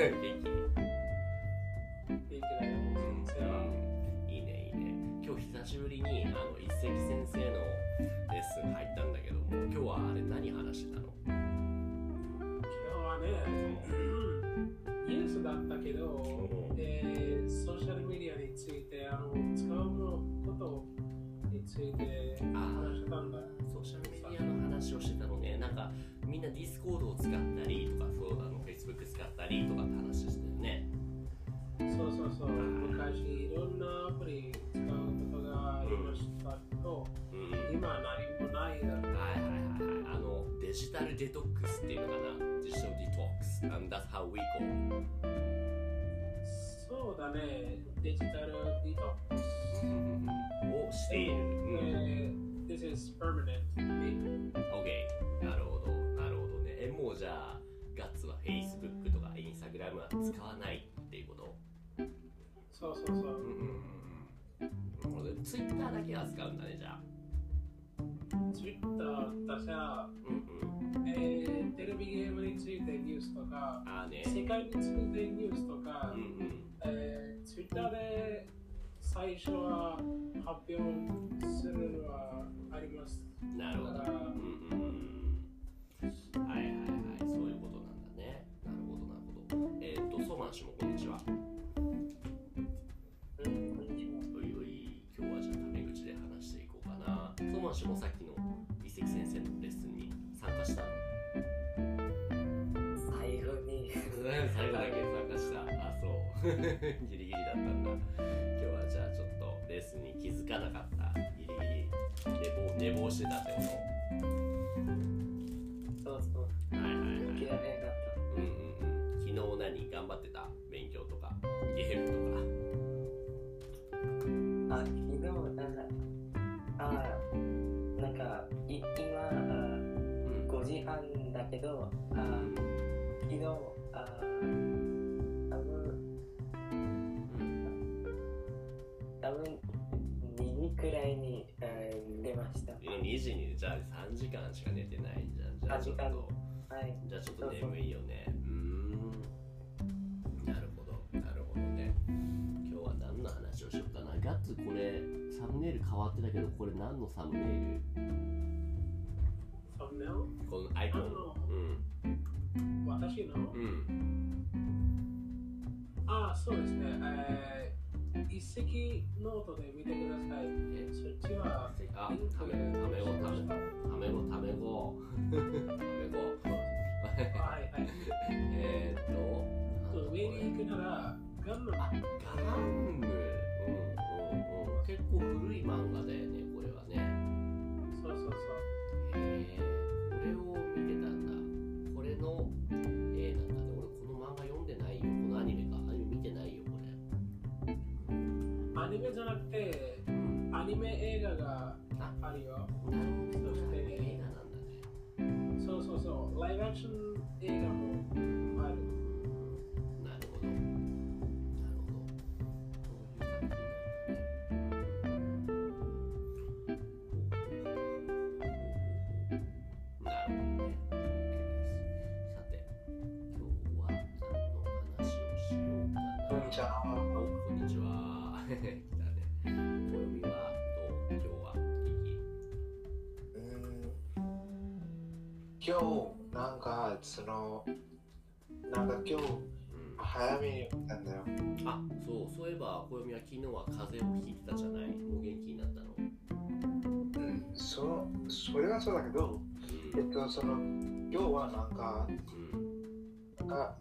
す。そうだね、デジタルデトックス。をしている。うー This is permanent. OK。なるほど。なるほどね。え、もうじゃあ、ガッツは Facebook とか Instagram は使わないっていうこと？そうそうそう。うんうんうんうん。なるほど。Twitter だけは使うんだね、じゃあ。Twitter 私は、うんうん。えーテレビゲームについてニュースとか、あーね。世界についてニュースとか、うんうん。えー、Twitter で最初は発表するのはあります。なるほど。うんうんうん。はいはいはい。そういうことなんだね。なるほどなるほど。えーっと、ソマン氏もこんにちは。うんおいおい、今日はじゃあタメ口で話していこうかな。ソマン氏もさっき ギリギリだったんだ。今日はじゃあちょっとレッスンに気づかなかった。ギリギリ寝坊寝坊してたってこそうそうとはいはいはい。諦めなかっうんうんうん。昨日何頑張ってた？勉強とか？ゲームとか？たあ昨日なんかあなんかい今あうん。5時半だけどあ昨日あ2時にじゃあ3時間しか寝てないじゃん。じゃあちょっ3時と。はいじゃあちょっと眠いよね。うーん。なるほど。なるほどね。今日は何の話をしようかな。ガッツこれ、サムネイル変わってたけど、これ何のサムネイル？サムネイル？このアイコン。うん。私の？うん。あ、そうです一石ノートで見てください。えそっちは、あ、ため、ためご、ため、ためご、ためご。ためご。はい はい。えーっと、上に行くなら、ガンマあ、ガンム。うんうんうん。結構古い漫画だよね、これはね。そうそうそう。ニメじゃなくて、うん。アニメ映画があ、あるよ。なるほど。そして映画なんだね。そうそうそう。ライブアクション映画もある。なるほど。なるほど。そういう作品なんだね。なるほどね。OK です。さて、今日は何の話をしようかな。こんにちは。おこんにちは。今日、なんか、その、なんか今日、うん早めに起きたんだよ。あ、そう、そういえば、暦は昨日は風邪をひいてたじゃない？もう元気になったの？うん、そそれはそうだけど、えっと、その、今日はなんか、うん。なんか、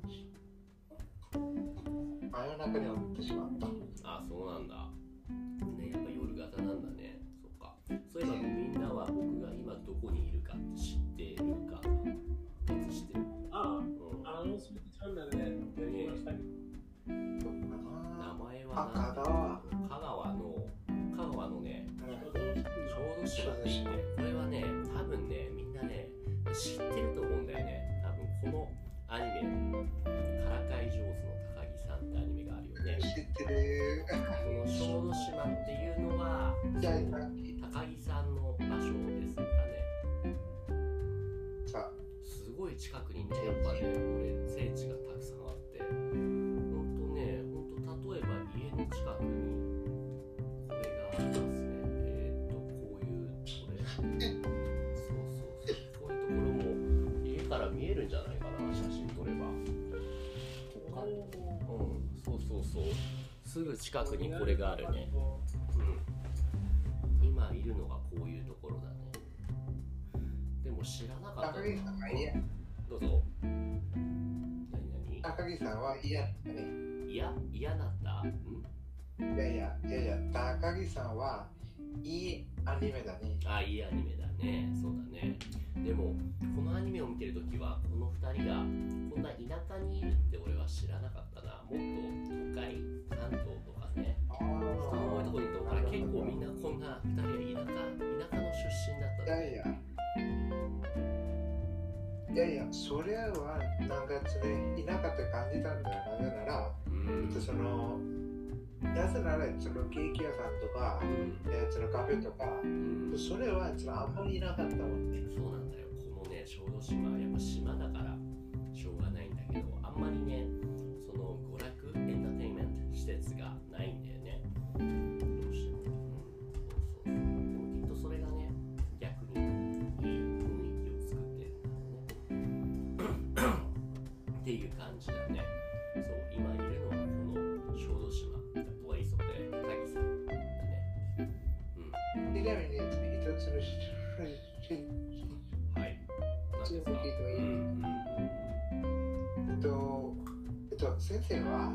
真夜中に起きてしまった。あ、そうなんだ。ね、やっぱ夜型なんだね。そっか。そういえばみんなは僕が今どこにいるかって知ってうん。あ、アナウンスメントチャンネルでやりました。名前は赤、だにこれがあるね。うん。今いるのがこういうところだね。でも知らなかった高木さんは嫌。どうぞ。何高木さんは嫌だね。何いや嫌だった？ん。いやいや、いやいや、高木さんはいいアニメだね。あいいアニメだね。そうだね。でもこのアニメを見てるときはこの2人がこんな田舎にいるって俺は知らなかったな。もっと都会関東とかねあ人の多いところにいるとから結構みんなこんな2人は田舎田舎の出身だったねいやいや。いやいや、それはなんかそれ田舎って感じたんだよ。なぜなら、うんその、なぜならそのケーキ屋さんとか、えーそのカフェとか、うんそれはそのあんまりいなかったもんね。そうなん生は、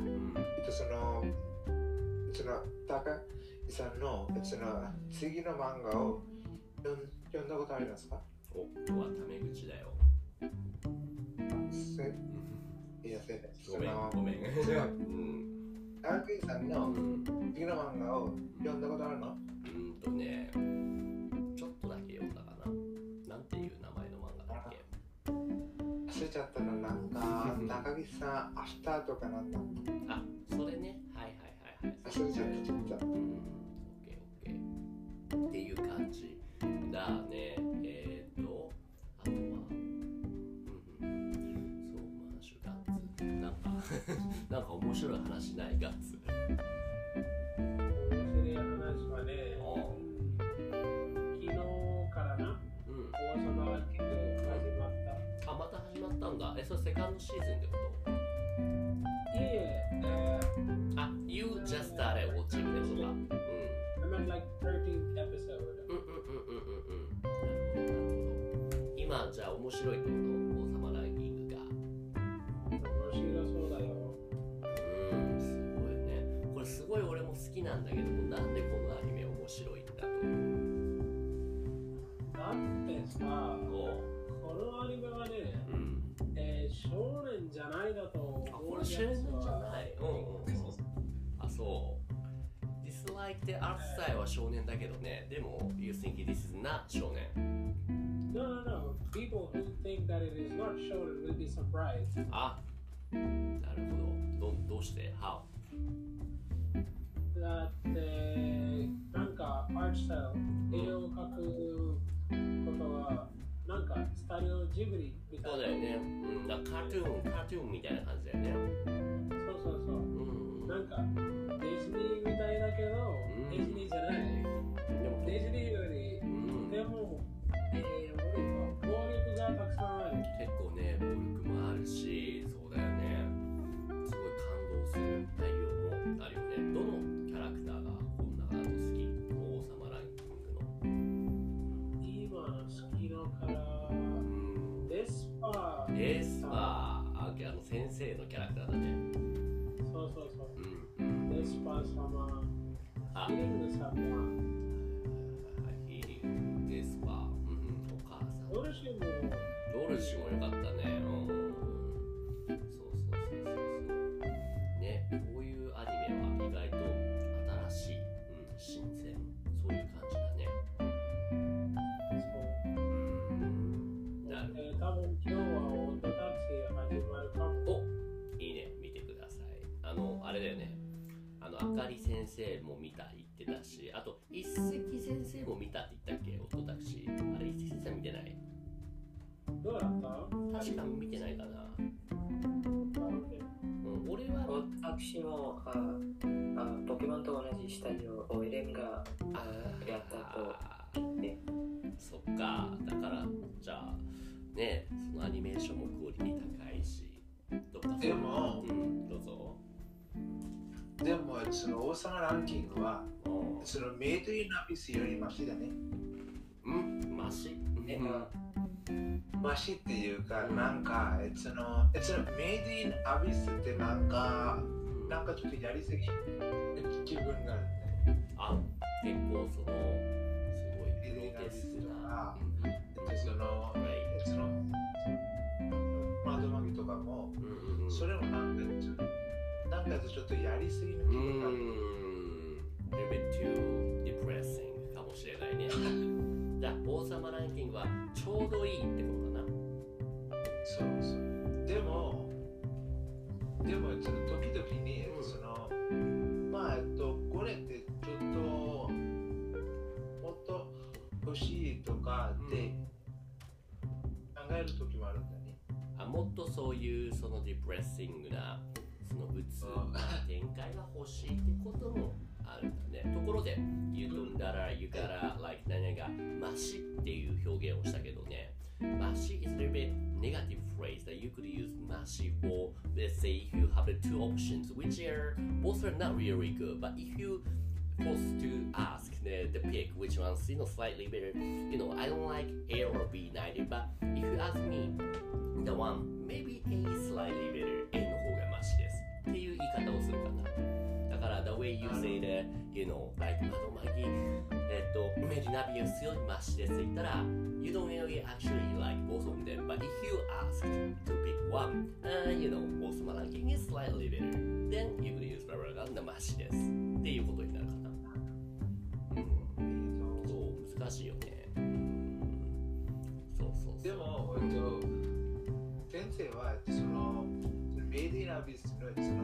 えっと、その、その、高木さんの、その、次の漫画を読んだことありますか？お今日はタメ口だよ。せいや、せごめん、ごめん。さん。うのん、次の漫画を読んだことあるの？うんとね、ちゃったの、なんか、高木さん、アフターとかなんだ。あ、それね。はいはいはいはい。忘れちゃった、ちょっと。うん、オッケーオッケー。っていう感じだね。えー、っと、あとは、うんうん。そう、マーシュガッツ。なんか、なんか面白い話ない？ガッツ。面白い話はね、た始まったんだ。え、それセカンドシーズンってこと？いえ、えあ、You just started watching ってことか。うん。ー、I meant like 13th episode. うんうんうんうんうんうん。なるほど、なるほど。今、じゃあ面白いってこと？じゃないだとあ、思うこれ少年じゃはない。うんうんうん。あ、そう。アーツさえは少年だけどね。でも、You think this is not 少年。No, no, no. People who think that it is not shonen will be surprised. あ、なるほど。どどうして ?How? だって、なんか、アートスタイル、絵を描くことは、なんか、スタジオジブリみたいな。そうだよね。うん、だからカートゥーン、カートゥーンみたいな感じだよね。スよりマシだね。うん、マシ？えうん。あマシっていうかなんかそのそのメイドインアビスってなんかなんかちょっとやりすぎ気分があるね。あ、結構その、すごいプロスな。とか。うん。えっとそのその窓とかもうんそれもなんかちょっとなんかちょっとやりすぎのう気分がある。ーん、a little bit too depressing かもしれないね。じゃあ、王様ランキングはちょうどいいってことかな。そうそう。でも、でも、その時々に、うんその、まあ、えっと、これってちょっと、もっと欲しいとかって考える時もあるんだね。あもっとそういうそのディプレッシングなそのう展開が欲しいってこともあるんだね。ところで、言うんだら、言うから、like 何々がマシっていう表現をしたけどね。マシ is a little bit negative phrase that you could use マシ for let's say if you have the two options which are both are not really good but if you forced to ask the, the pick which one's you know slightly better you know I don't like A or B neither but if you ask me the one maybe A is slightly better A の方がマシですっていう言い方をするかなから the way you say the you know like 窓マギえっとメリナビウスよりマシですって言ったら you don't really actually like both of them but if you ask to pick one uh, you know 王様ランキング is slightly better then you could use バラバラがマシですっていうことになるかなうんそう難しいよねうんそうそうそうでも、えっと、先生は、その、メイドインアビスのその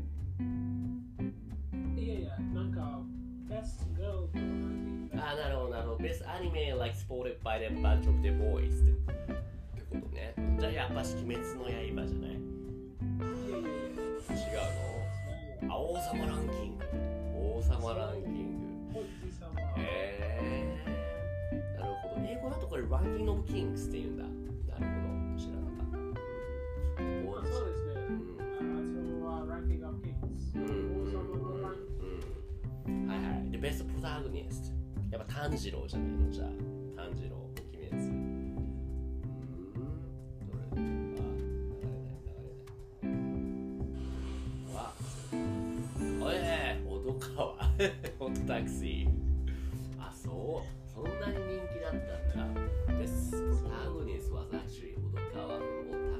the bunch of the boys ってってことね。じゃあやっぱし鬼滅の刃じゃない？違う。のあ、王様ランキング。王様ランキング。へえー。なるほど。英語だとこれランキングオブキングスって言うんだ。なるほど。知らなかった。まあそうですね。うんあそれは。うん王様ベストプロタゴニストやっぱ炭治郎じゃないの？じゃあ炭治郎鬼滅うん。どれ？あ流れない流れない。わおいおどかわ。ホットタクシー。あそう。そんなに人気だったんだ。です。サグニスはさっきおどかわの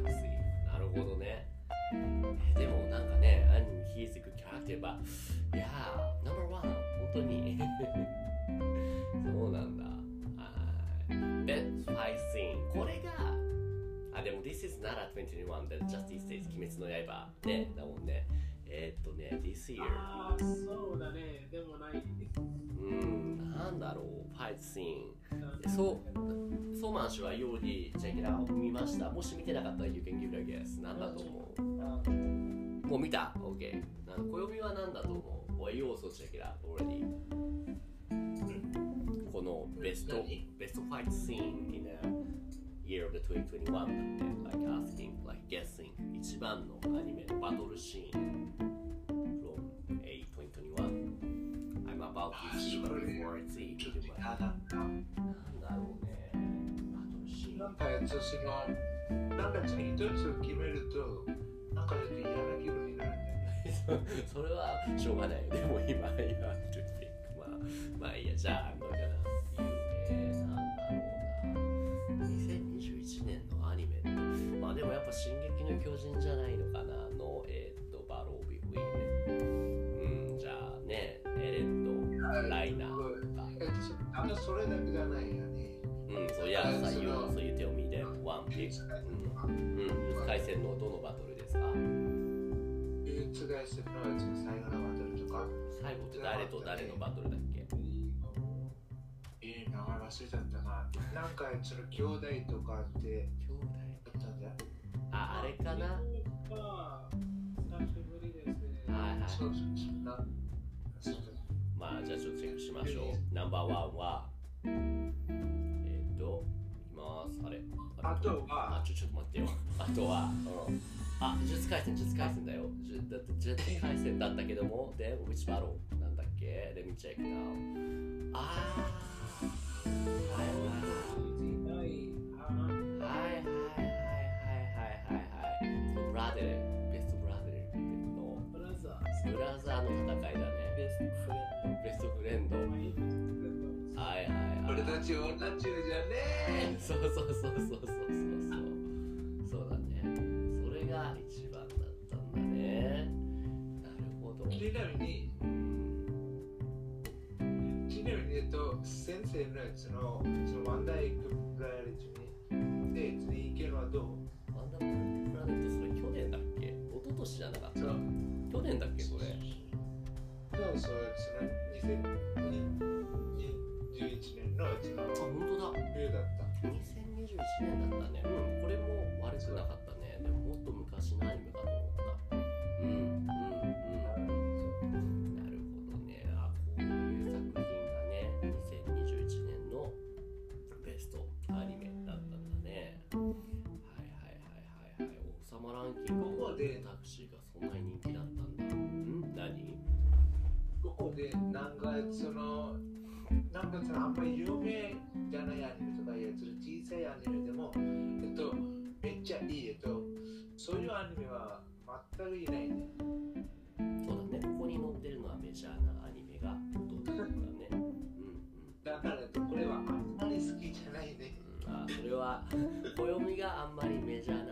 タクシー。なるほどね。えでもなんかねアニに引いてくキャラクタいやナンバーワン本当に2021 then Justice Days 鬼滅の刃ねだもんね。えー、っとね This year ああそうだね。でもないうんなんだろう。ファイトシーンそう。ソーマン氏はようにチェキラを見ました。もし見てなかったら You can give it a guess なんだと思う？もう見た ?OK 暦は何だと思う？俺要素チェキラ already このベストベストファイトシーンにね。Year of the 2021だって、like asking, like guessing 一番のアニメのバトルシーン from A 2021 I'm about to see but before I see ちょっと嫌だった。なんだろうね。バトルシーン。なんかやつその、なんか一つ決めると、なんかちょっと嫌な気分になるんだよね。そそれはしょうがない。でも今、今、まあ、まあいいや、じゃあ、I'm not gonna 言う。人じゃないのかな、の、えーっと、バロービウィーね。うん、じゃあね、エレット、ライナーとか。えただそれだけじゃないよね。うん、そう、やさ、言う、そう言ってみて、ワンピック。うん、うん、回戦のどのバトルですか呪術外戦のやつの最後のバトルとか、最後って誰と誰のバトルだっけえー、名前忘れちゃったな。なんかその兄弟とかって。あ、あれかなまあじゃあちょっとチェックしましょう。ナンバーワンは、えっ、と、いきます。あれあとはあ、ちょ、ちょっと待ってよ。あとは、うん。あ、呪術廻戦、呪術廻戦だよ。呪だって呪術廻戦だったけども、で、which battle? なんだっけ ?Let me check now. あー。はい時ストフレンド。はいはいはい。俺たちじゃねえ。そうそうそうそうそうそうそう。そうだね。それが一番だったんだね。なるほど。ちなみに、ちなみにえっと先生のそのそのワンダイクプラットにで次行けるはどう？ワンダイクプラッそれ去年だっけ？一昨年じゃなかった？去年だっけこれ？そうそう、その2021年のやつのあ本当だ冬だった。2021年だったねうんこれも悪くなかったねでももっと昔のアニメかと思ったうんうんうんなるほどね。あ、こういう作品がね、2021年のベストアニメだったんだね。はいはいはいはいはい。王様ランキングここでなんかその、なんかそのあんまり有名じゃないアニメとかいうやつ、小さいアニメでも、えっと、めっちゃいい、えっと、そういうアニメは全くいないね。そうだね。ここに載ってるのはメジャーなアニメがどだね。うんうん。だから、これはあんまり好きじゃないね。うん、あ、それは、暦があんまりメジャーな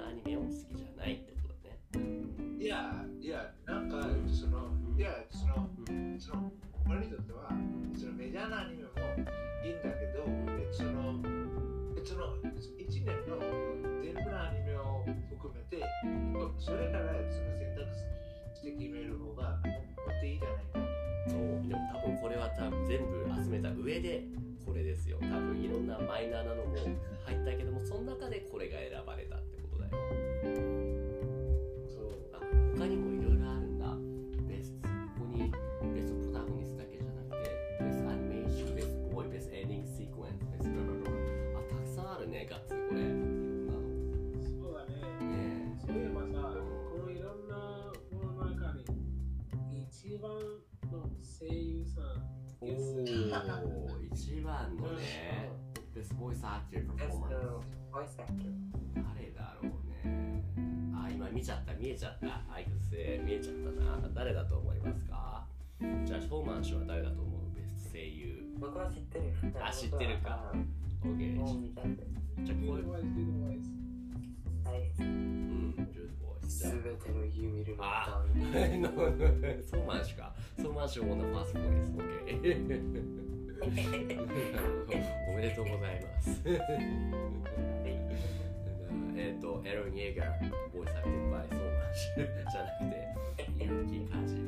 して決める方が、もっといいじゃないかと。そう。でも多分これは多分全部集めた上でこれですよ。多分いろんなマイナーなのも入ったけどもその中でこれが選ばれたってことだよ。つだっけ誰だろうね。あ今見ちゃった。見えちゃった。あいつ見えちゃったな。誰だと思いますか？じゃあショーマン氏は誰だと思う？ベスト声優。僕は知ってるあ知ってるか。オッケーじゃあこれはい。うんすべての夢見るの。あ ソーマン氏か。ソーマン氏もなファーストボイス。ケー おめでとうございます。えっ、ー、とエロン・イェーガーボイスアクティブバイそうマンじゃなくて勇気ですね。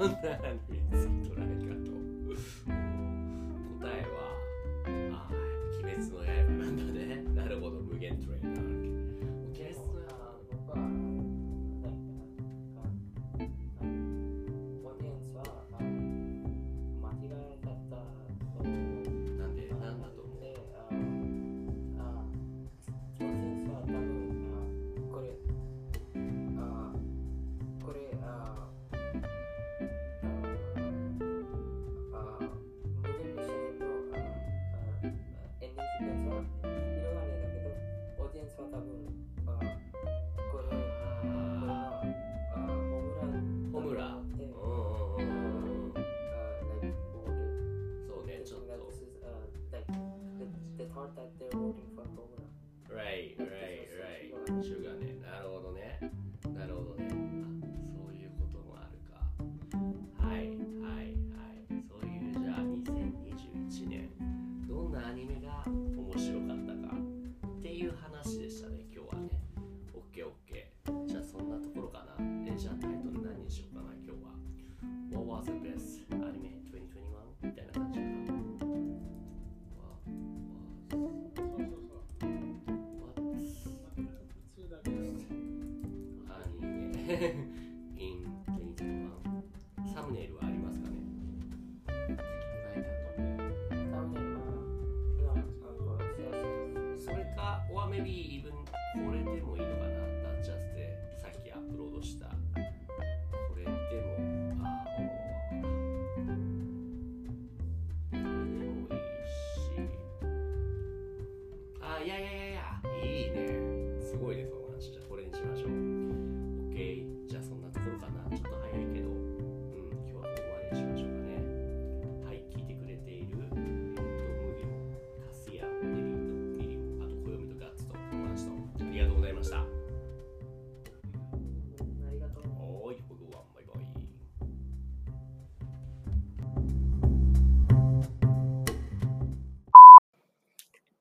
Andrade.